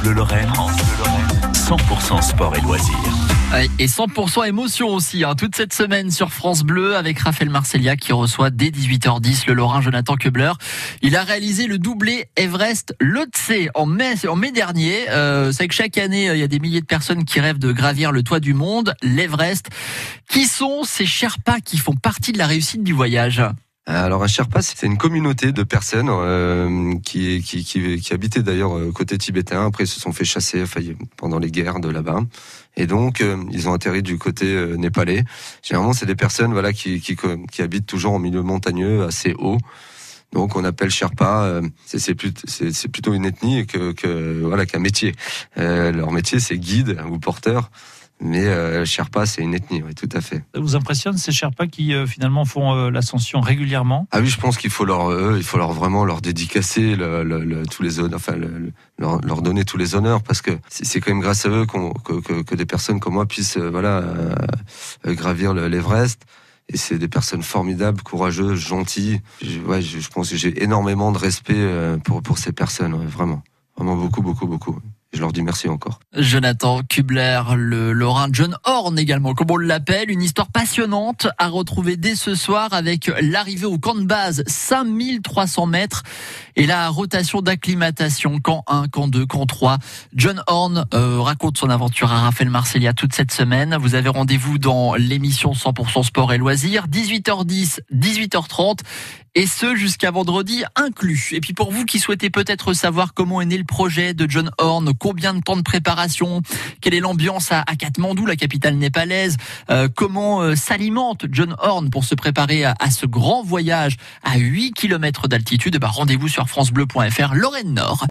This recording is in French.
Bleu Lorraine. France Bleu Lorraine. 100% sport et loisirs. Et 100% émotion aussi, hein, toute cette semaine sur France Bleu avec Raphaël Marcellia qui reçoit dès 18h10 le Lorrain Jonathan Kebler. Il a réalisé le doublé Everest Lhotse en mai, dernier. Euh, c'est que chaque année, il y a des milliers de personnes qui rêvent de gravir le toit du monde, l'Everest. Qui sont ces Sherpas qui font partie de la réussite du voyage? Alors un Sherpa, c'est une communauté de personnes euh, qui, qui, qui, habitaient d'ailleurs euh, côté tibétain. Après, ils se sont fait chasser enfin, pendant les guerres de là-bas. Et donc, euh, ils ont atterri du côté euh, népalais. Généralement, c'est des personnes voilà qui, qui, qui habitent toujours en milieu montagneux, assez haut. Donc, on appelle Sherpa. c'est plutôt une ethnie que voilà qu'un métier. leur métier, c'est guide ou porteur. Mais euh, Sherpa, c'est une ethnie, oui, tout à fait. Ça vous impressionne ces Sherpas qui euh, finalement font euh, l'ascension régulièrement? Ah oui, je pense qu'il faut leur, il faut leur vraiment leur dédicacer le, le, tous les honneurs, enfin leur, leur, donner tous les honneurs parce que c'est quand même grâce à eux que, que, que, des personnes comme moi puissent voilà gravir l'Everest. Et c'est des personnes formidables, courageuses, gentilles. Je, ouais, je, je pense que j'ai énormément de respect pour pour ces personnes, vraiment, vraiment beaucoup, beaucoup, beaucoup. Je leur dis merci encore. Jonathan Kubler, le Lorrain John Horn également, comme on l'appelle, une histoire passionnante à retrouver dès ce soir avec l'arrivée au camp de base 5300 mètres et la rotation d'acclimatation camp 1, camp 2, camp 3. John Horn euh, raconte son aventure à Raphaël Marcellia toute cette semaine. Vous avez rendez-vous dans l'émission 100% sport et loisirs, 18h10, 18h30 et ce jusqu'à vendredi inclus. Et puis pour vous qui souhaitez peut-être savoir comment est né le projet de John Horn, combien de temps de préparation, quelle est l'ambiance à, Katmandou, la capitale népalaise, euh, comment euh, s'alimente John Horn pour se préparer à, ce grand voyage à 8 km d'altitude, bah rendez-vous sur francebleu.fr Lorraine Nord.